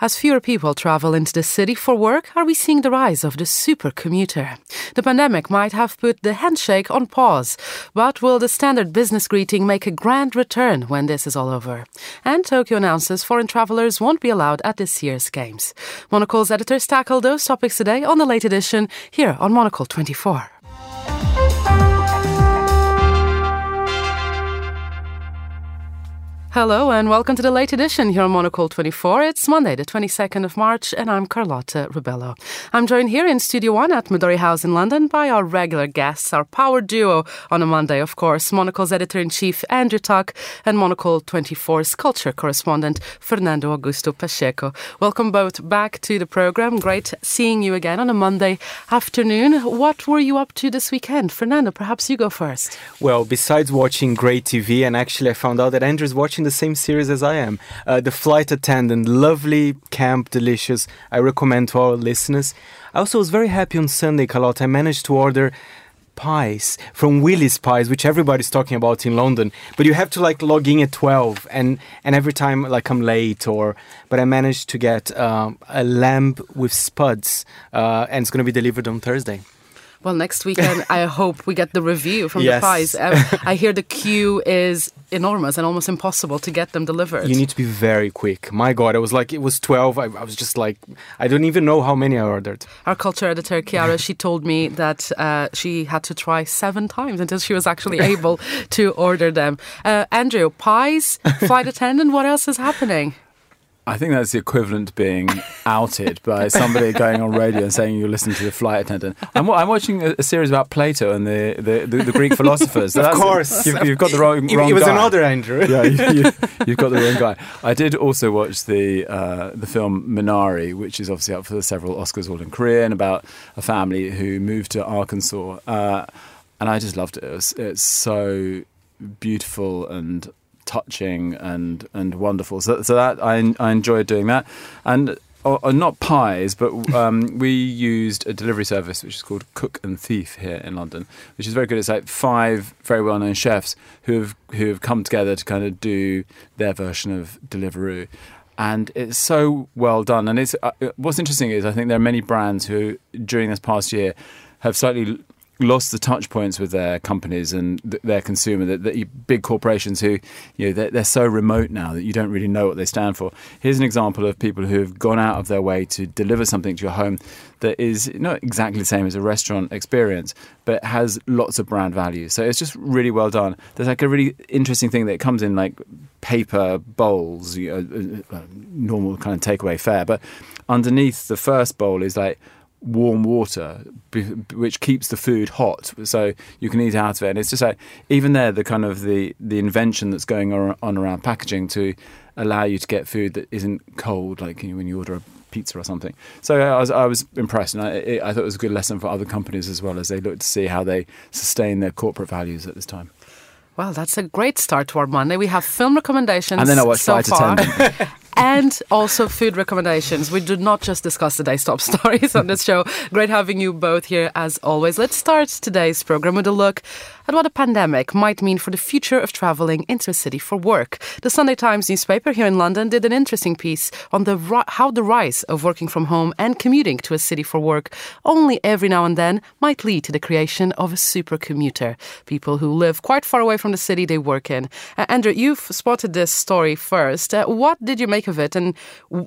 As fewer people travel into the city for work, are we seeing the rise of the super commuter? The pandemic might have put the handshake on pause, but will the standard business greeting make a grand return when this is all over? And Tokyo announces foreign travelers won't be allowed at this year's Games. Monocle's editors tackle those topics today on the late edition here on Monocle 24. Hello and welcome to the late edition here on Monocle 24. It's Monday, the 22nd of March, and I'm Carlotta Rebelo. I'm joined here in Studio One at Midori House in London by our regular guests, our power duo on a Monday, of course, Monocle's editor in chief Andrew Tuck and Monocle 24's culture correspondent Fernando Augusto Pacheco. Welcome both back to the program. Great seeing you again on a Monday afternoon. What were you up to this weekend? Fernando, perhaps you go first. Well, besides watching great TV, and actually I found out that Andrew's watching the same series as I am. Uh, the Flight Attendant, lovely, camp, delicious. I recommend to our listeners. I also was very happy on Sunday, Carlotta. I managed to order pies from Willie's Pies, which everybody's talking about in London. But you have to like log in at twelve, and and every time like I'm late or. But I managed to get um, a lamb with spuds, uh, and it's to be delivered on Thursday. Well, next weekend, I hope we get the review from yes. the pies. Um, I hear the queue is enormous and almost impossible to get them delivered. You need to be very quick. My God, I was like, it was 12. I, I was just like, I don't even know how many I ordered. Our culture editor, Chiara, she told me that uh, she had to try seven times until she was actually able to order them. Uh, Andrew, pies, flight attendant, what else is happening? I think that's the equivalent to being outed by somebody going on radio and saying you listen to the flight attendant. I'm, I'm watching a, a, series about Plato and the, the, the, the Greek philosophers. of course. You've, you've, got the wrong, it, wrong It was guy. another Andrew. yeah, you, have you, got the wrong guy. I did also watch the, uh, the film Minari, which is obviously up for several Oscars all in Korea and about a family who moved to Arkansas. Uh, and I just loved it. it was, it's so beautiful and touching and and wonderful. So, so that I I enjoyed doing that, and or, or not pies, but um, we used a delivery service which is called Cook and Thief here in London, which is very good. It's like five very well known chefs who have who have come together to kind of do their version of Deliveroo. And it's so well done. And it's uh, what's interesting is I think there are many brands who during this past year have slightly lost the touch points with their companies and th- their consumer. That, that big corporations who, you know, they're, they're, so remote now that you don't really know what they stand for. Here's an example of people who have gone out of their way to deliver something to your home that is not exactly the same as a restaurant experience, but has lots of brand value. So it's just really well done. There's like a really interesting thing that comes in like paper bowls, you know, normal kind of takeaway fare, but underneath the first bowl is like warm water, which keeps the food hot, so you can eat out of it. And it's just like even there, the kind of the the invention that's going on around packaging to allow you to get food that isn't cold, like you know, when you order a pizza or something. So I was I was impressed, and I, it, I thought it was a good lesson for other companies as well as they look to see how they sustain their corporate values at this time. Well, that's a great start to our Monday. We have film recommendations. And then I watched so Flight Attendant. and also food recommendations. We do not just discuss the top stories on this show. Great having you both here as always. Let's start today's program with a look at what a pandemic might mean for the future of travelling into a city for work. The Sunday Times newspaper here in London did an interesting piece on the how the rise of working from home and commuting to a city for work only every now and then might lead to the creation of a super commuter. People who live quite far away from the city they work in. Uh, Andrew, you've spotted this story first. Uh, what did you make of it, and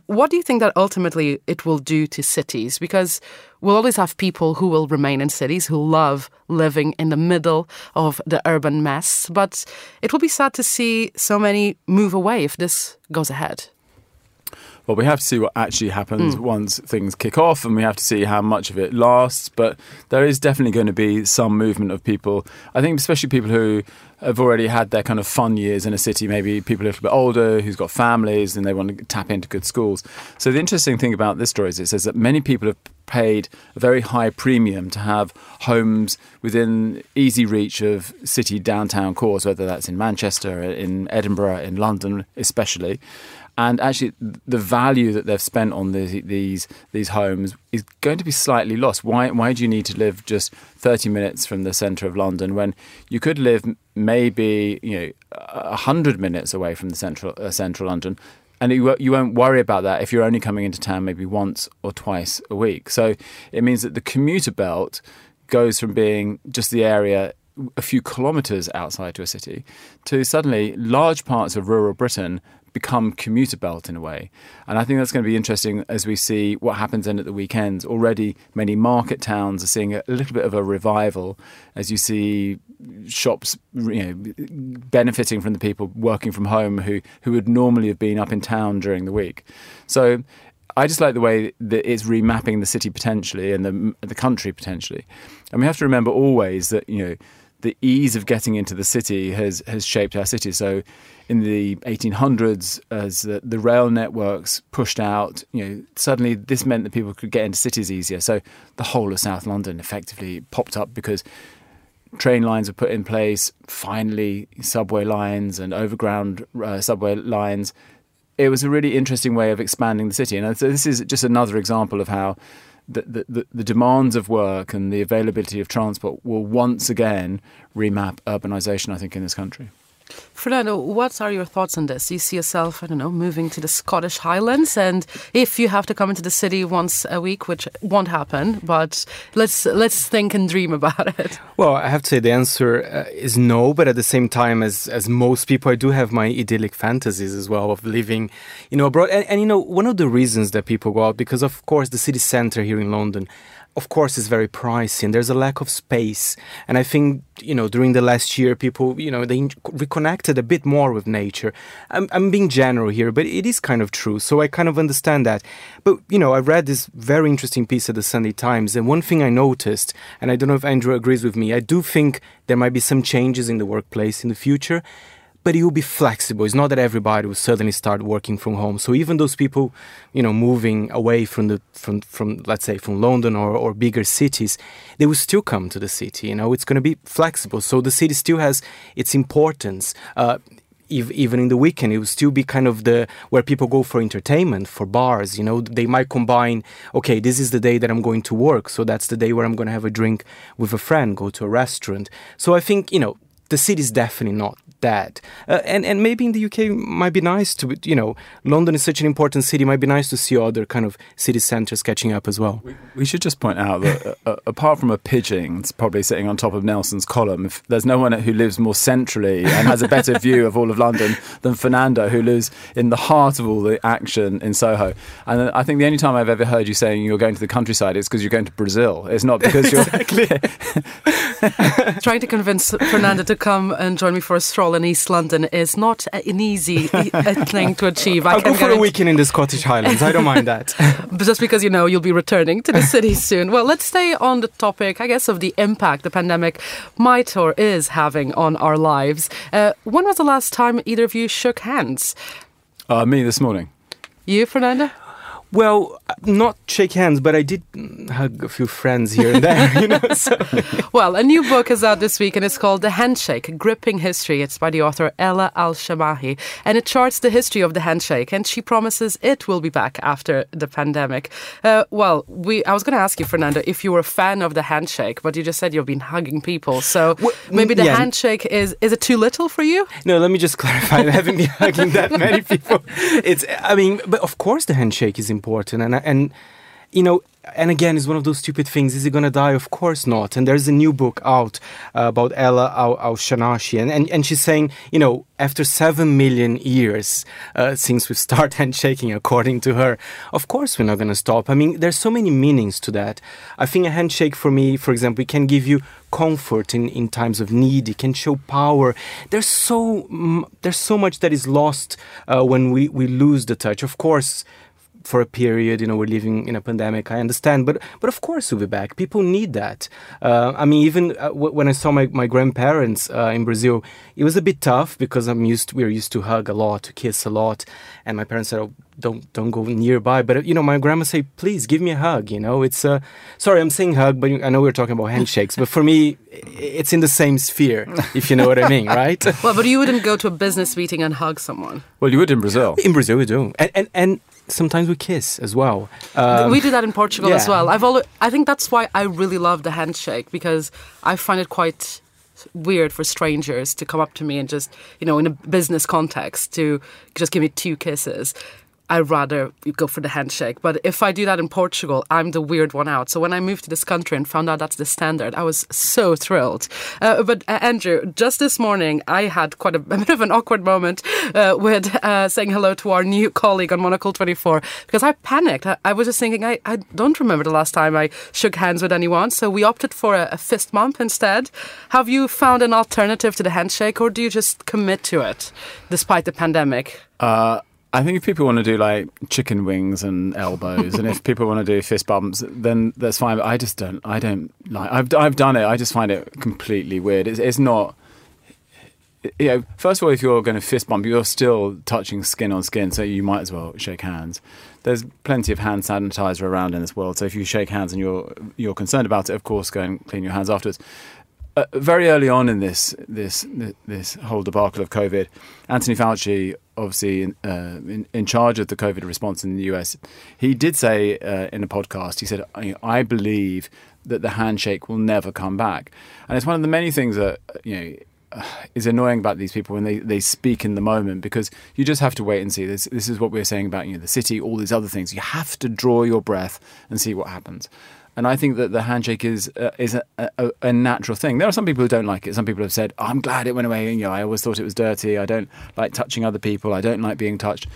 what do you think that ultimately it will do to cities? Because we'll always have people who will remain in cities who love living in the middle of the urban mess, but it will be sad to see so many move away if this goes ahead. Well, we have to see what actually happens mm. once things kick off, and we have to see how much of it lasts. But there is definitely going to be some movement of people. I think, especially people who have already had their kind of fun years in a city, maybe people a little bit older who's got families and they want to tap into good schools. So the interesting thing about this story is it says that many people have paid a very high premium to have homes within easy reach of city downtown cores, whether that's in Manchester, in Edinburgh, in London, especially and actually the value that they've spent on the, these these homes is going to be slightly lost. Why why do you need to live just thirty minutes from the centre of London when you could live maybe you know hundred minutes away from the central uh, central London? and you, you won't worry about that if you're only coming into town maybe once or twice a week. So it means that the commuter belt goes from being just the area a few kilometres outside to a city to suddenly large parts of rural Britain become commuter belt in a way. And I think that's going to be interesting as we see what happens then at the weekends. Already, many market towns are seeing a little bit of a revival as you see shops you know, benefiting from the people working from home who, who would normally have been up in town during the week. So I just like the way that it's remapping the city potentially and the, the country potentially. And we have to remember always that, you know, the ease of getting into the city has has shaped our city. So, in the 1800s, as the, the, rail networks pushed out, you know, suddenly this meant that people could get into cities easier. So, the whole of South London effectively popped up because train lines were put in place. Finally, subway lines and overground uh, subway lines. It was a really interesting way of expanding the city, and so this is just another example of how the, the, the, demands of work and the availability of transport will once again remap urbanization, I think, in this country. Fernando, what are your thoughts on this? You see yourself, I don't know, moving to the Scottish Highlands, and if you have to come into the city once a week, which won't happen, but let's let's think and dream about it. Well, I have to say the answer uh, is no, but at the same time, as as most people, I do have my idyllic fantasies as well of living, you know, abroad. And, and you know, one of the reasons that people go out because, of course, the city centre here in London of course, is very pricey and there's a lack of space. And I think, you know, during the last year, people, you know, they reconnected a bit more with nature. I'm, I'm being general here, but it is kind of true. So I kind of understand that. But, you know, I read this very interesting piece at the Sunday Times. And one thing I noticed, and I don't know if Andrew agrees with me, I do think there might be some changes in the workplace in the future but it will be flexible. It's not that everybody will suddenly start working from home. So even those people, you know, moving away from the from from let's say from London or, or bigger cities, they will still come to the city. You know, it's going to be flexible. So the city still has its importance. Uh, even in the weekend it will still be kind of the where people go for entertainment for bars you know they might combine okay this is the day that i'm going to work so that's the day where i'm going to have a drink with a friend go to a restaurant so i think you know the city is definitely not that. Uh, and and maybe in the UK might be nice to you know London is such an important city. Might be nice to see other kind of city centres catching up as well. We, we should just point out that uh, uh apart from a pigeon probably sitting on top of Nelson's column, if there's no one who lives more centrally and has a better view of all of London than Fernando, who lives in the heart of all the action in Soho. And I think the only time I've ever heard you saying you're going to the countryside is because you're going to Brazil. It's not because you're trying to convince Fernando to come and join me for a stroll in East London is not an easy thing to achieve. I will go for a weekend in the Scottish Highlands. I don't mind that. Just because you know you'll be returning to the city soon. Well, let's stay on the topic, I guess, of the impact the pandemic might or is having on our lives. Uh, when was the last time either of you shook hands? Uh, me this morning. You, Fernando? Well, not shake hands, but I did hug a few friends here and there. you know, so. Well, a new book is out this week, and it's called The Handshake: Gripping History. It's by the author Ella Al Shamahi, and it charts the history of the handshake. And she promises it will be back after the pandemic. Uh, well, we I was going to ask you, Fernando, if you were a fan of the handshake, but you just said you've been hugging people. So well, maybe the yeah. handshake is is it too little for you? No, let me just clarify. I haven't been hugging that many people. It's I mean, but of course the handshake is important and and you know and again it's one of those stupid things. Is he to die? Of course not. And there's a new book out uh, about ella al-shamahi and, and, and she's saying you know after seven million years uh, since we start handshaking according to her. Of course we're not to stop. I mean there's so many meanings to that. I think a handshake for me for example can give you comfort in, in times of need. It can show power. There's so there's so much that is lost uh, when we, we lose the touch. Of course for a period. You know, we're living in a pandemic. I understand, but but of course we'll be back. People need that. Uh, I mean, even uh, w- when I saw my, my grandparents uh, in Brazil, it was a bit tough because I'm used. We are used to hug a lot, to kiss a lot, and my parents said, oh, "Don't don't go nearby." But you know, my grandma say, "Please give me a hug." You know, it's uh, sorry, I'm saying hug, but I know we're talking about handshakes. but for me, it's in the same sphere, if you know what I mean, right? well, but you wouldn't go to a business meeting and hug someone. Well, you would in Brazil. In Brazil, we do, and and and sometimes we kiss as well. Um, we do that in Portugal yeah. as well. I've always, I think that's why I really love the handshake because I find it quite weird for strangers to come up to me and just, you know, in a business context to just give me two kisses. I'd rather go for the handshake. But if I do that in Portugal, I'm the weird one out. So when I moved to this country and found out that's the standard, I was so thrilled. Uh, but uh, Andrew, just this morning, I had quite a, a bit of an awkward moment uh, with uh, saying hello to our new colleague on Monocle 24 because I panicked. I, I was just thinking, I, I, don't remember the last time I shook hands with anyone. So we opted for a, a fist bump instead. Have you found an alternative to the handshake or do you just commit to it despite the pandemic? Uh, I think if people want to do like chicken wings and elbows, and if people want to do fist bumps, then that's fine. But I just don't. I don't like. I've I've done it. I just find it completely weird. It's, it's not. You know, first of all, if you're going to fist bump, you're still touching skin on skin, so you might as well shake hands. There's plenty of hand sanitizer around in this world, so if you shake hands and you're you're concerned about it, of course, go and clean your hands afterwards. Uh, very early on in this this this whole debacle of COVID, Anthony Fauci, obviously in, uh, in, in, charge of the COVID response in the US, he did say uh, in a podcast, he said, "I believe that the handshake will never come back," and it's one of the many things that you know is annoying about these people when they, they speak in the moment because you just have to wait and see. This this is what we are saying about you know the city, all these other things. You have to draw your breath and see what happens. And I think that the handshake is uh, is a, a, a, natural thing. There are some people who don't like it. Some people have said, oh, "I'm glad it went away." You know, I always thought it was dirty. I don't like touching other people. I don't like being touched.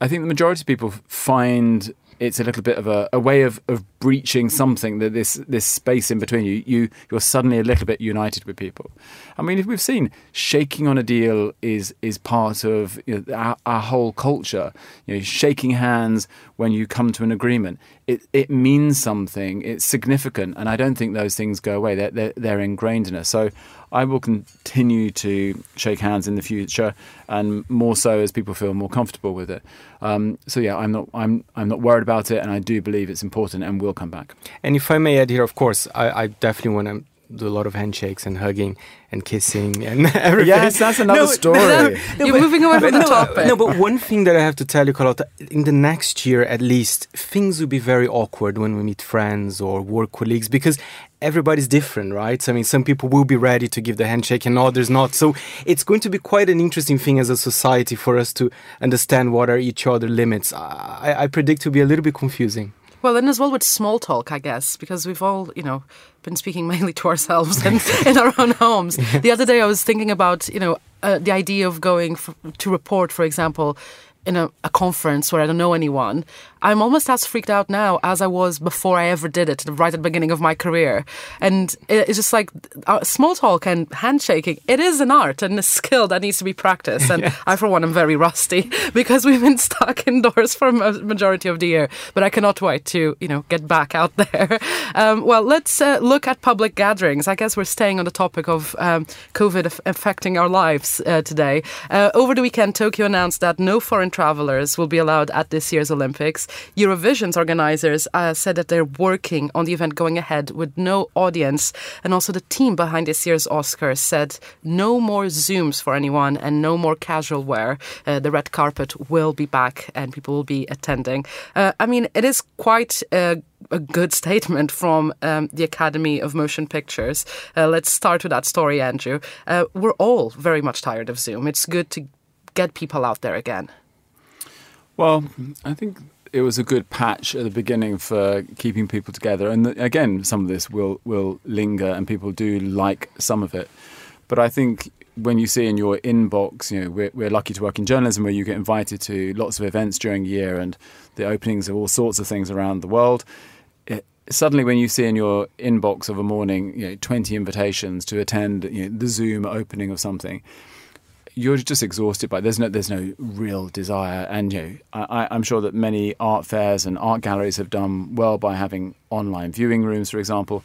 I think the majority of people find it's a little bit of a, a way of, of breaching something that this this space in between you you you're suddenly a little bit united with people. I mean, if we've seen shaking on a deal is is part of you know, our, our, whole culture. You know, shaking hands when you come to an agreement, it it means something. It's significant, and I don't think those things go away. They're they're, they're ingrained in us. So I will continue to shake hands in the future, and more so as people feel more comfortable with it. Um, so yeah, I'm not I'm I'm not worried about it, and I do believe it's important and will come back. And if I may add here, of course, I, I definitely want to do a lot of handshakes and hugging and kissing and everything. Yes, that's another no, story. No, no, You're but, moving away from the topic. No, but one thing that I have to tell you, Carlotta, in the next year at least, things will be very awkward when we meet friends or work colleagues because everybody's different, right? So, I mean, some people will be ready to give the handshake and others not. So it's going to be quite an interesting thing as a society for us to understand what are each other limits. I, I predict to be a little bit confusing. Well, and as well with small talk, I guess, because we've all, you know, been speaking mainly to ourselves and in our own homes. The other day, I was thinking about, you know, uh, the idea of going for, to report, for example, in a, a, conference where I don't know anyone, I'm almost as freaked out now as I was before I ever did it, right at the beginning of my career. And it's just like uh, small talk and handshaking, it is an art and a skill that needs to be practiced. And yes. I, for one, am very rusty because we've been stuck indoors for a majority of the year. But I cannot wait to, you know, get back out there. Um, well, let's uh, look at public gatherings. I guess we're staying on the topic of um, COVID affecting our lives uh, today. Uh, over the weekend, Tokyo announced that no foreign travelers will be allowed at this year's Olympics. Eurovision's organizers uh, said that they're working on the event going ahead with no audience. And also, the team behind this year's Oscars said no more Zooms for anyone and no more casual wear. Uh, the red carpet will be back and people will be attending. Uh, I mean, it is quite a a good statement from um, the Academy of Motion Pictures. Uh, let's start with that story, Andrew. Uh, we're all very much tired of Zoom. It's good to get people out there again. Well, I think it was a good patch at the beginning for keeping people together. And again, some of this will will linger, and people do like some of it. But I think when you see in your inbox, you know, we're, we're lucky to work in journalism where you get invited to lots of events during the year and the openings of all sorts of things around the world. It, suddenly, when you see in your inbox of a morning, you know, 20 invitations to attend you know, the Zoom opening of something, you're just exhausted by there's no there's no real desire. And you know I, I'm sure that many art fairs and art galleries have done well by having online viewing rooms for example.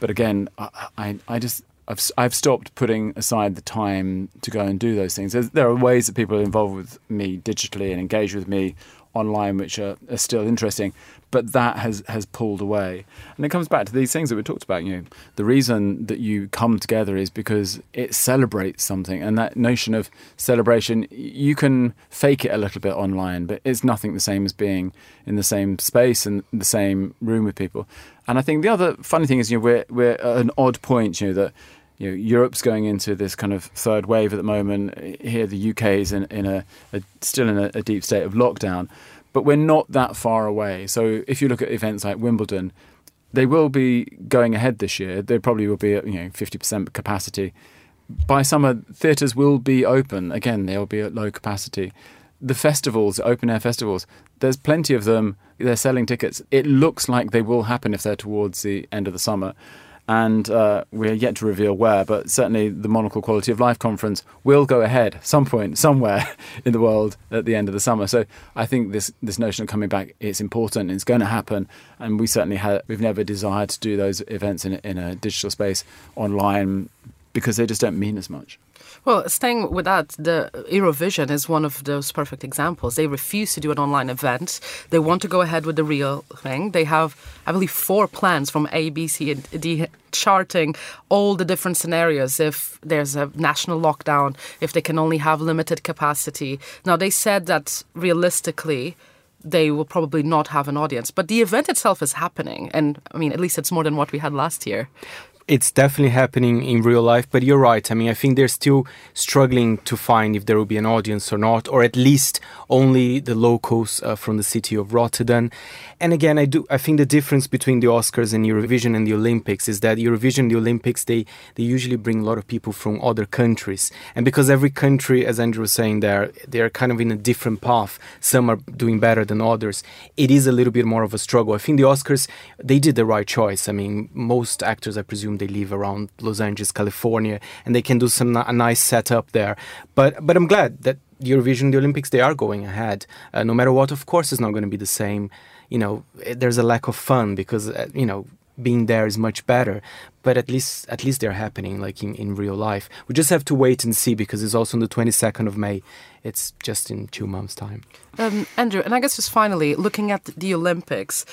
But again I, I, I just I've, I've stopped putting aside the time to go and do those things. There's, there are ways that people are involved with me digitally and engage with me online which are, are still interesting but that has has pulled away. And it comes back to these things that we talked about. You know, the reason that you come together is because it celebrates something, and that notion of celebration, you can fake it a little bit online, but it's nothing the same as being in the same space and the same room with people. And I think the other funny thing is, you know, we're we're at an odd point, you know, that you know, Europe's going into this kind of third wave at the moment. Here, the UK is in, in a, a still in a, a deep state of lockdown, but we're not that far away. So if you look at events like Wimbledon, they will be going ahead this year. They probably will be at you know fifty percent capacity. By summer, theatres will be open again. They'll be at low capacity. The festivals, open air festivals, there's plenty of them. They're selling tickets. It looks like they will happen if they're towards the end of the summer and uh, we're yet to reveal where, but certainly the Monocle Quality of Life conference will go ahead some point, somewhere in the world at the end of the summer. So I think this this notion of coming back it's important. It's going to happen, and we certainly have. We've never desired to do those events in in a digital space online because they just don't mean as much. Well, staying with that, the Eurovision is one of those perfect examples. They refuse to do an online event. They want to go ahead with the real thing. They have, I believe, four plans from A, B, C, and D charting all the different scenarios if there's a national lockdown, if they can only have limited capacity. Now, they said that realistically, they will probably not have an audience. But the event itself is happening. And I mean, at least it's more than what we had last year it's definitely happening in real life, but you're right. I mean, I think they're still struggling to find if there will be an audience or not, or at least only the locals uh, from the city of Rotterdam. And again, I do. I think the difference between the Oscars and Eurovision and the Olympics is that Eurovision, the Olympics, they they usually bring a lot of people from other countries, and because every country, as Andrew was saying, there they're kind of in a different path. Some are doing better than others. It is a little bit more of a struggle. I think the Oscars they did the right choice. I mean, most actors, I presume they live around Los Angeles, California, and they can do some a nice setup there. But but I'm glad that Eurovision, the Olympics, they are going ahead. Uh, no matter what, of course, it's not going to be the same. You know, eh, there's a lack of fun because uh, you know being there is much better but at least at least they're happening like in, in real life we just have to wait and see because it's also on the 22nd of may it's just in two months time um, andrew and i guess just finally looking at the olympics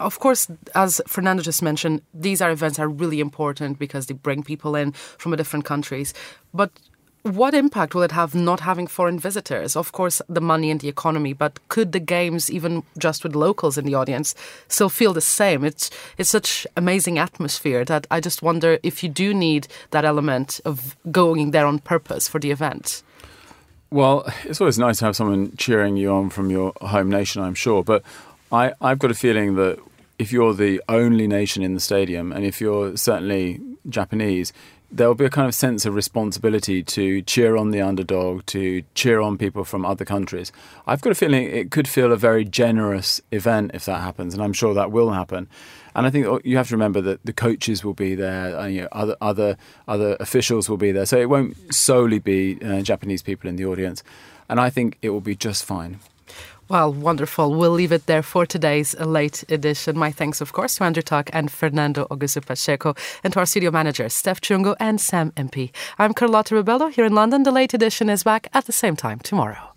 of course, as Fernando just mentioned, these are events are really important because they bring people in from different countries. But what impact will it have not having foreign visitors? Of course, the money and the economy, but could the games, even just with locals in the audience, still feel the same? It's it's such amazing atmosphere that I just wonder if you do need that element of going there on purpose for the event. Well, it's always nice to have someone cheering you on from your home nation, I'm sure. But I, I've got a feeling that if you're the only nation in the stadium, and if you're certainly Japanese, there will be a kind of sense of responsibility to cheer on the underdog, to cheer on people from other countries. I've got a feeling it could feel a very generous event if that happens, and I'm sure that will happen. And I think you have to remember that the coaches will be there, and, you know, other other other officials will be there, so it won't solely be uh, Japanese people in the audience. And I think it will be just fine. Well, wonderful. We'll leave it there for today's late edition. My thanks, of course, to Andrew Tuck and Fernando Augusto Pacheco, and to our studio managers, Steph Chungo and Sam MP. I'm Carlotta Rebelo here in London. The late edition is back at the same time tomorrow.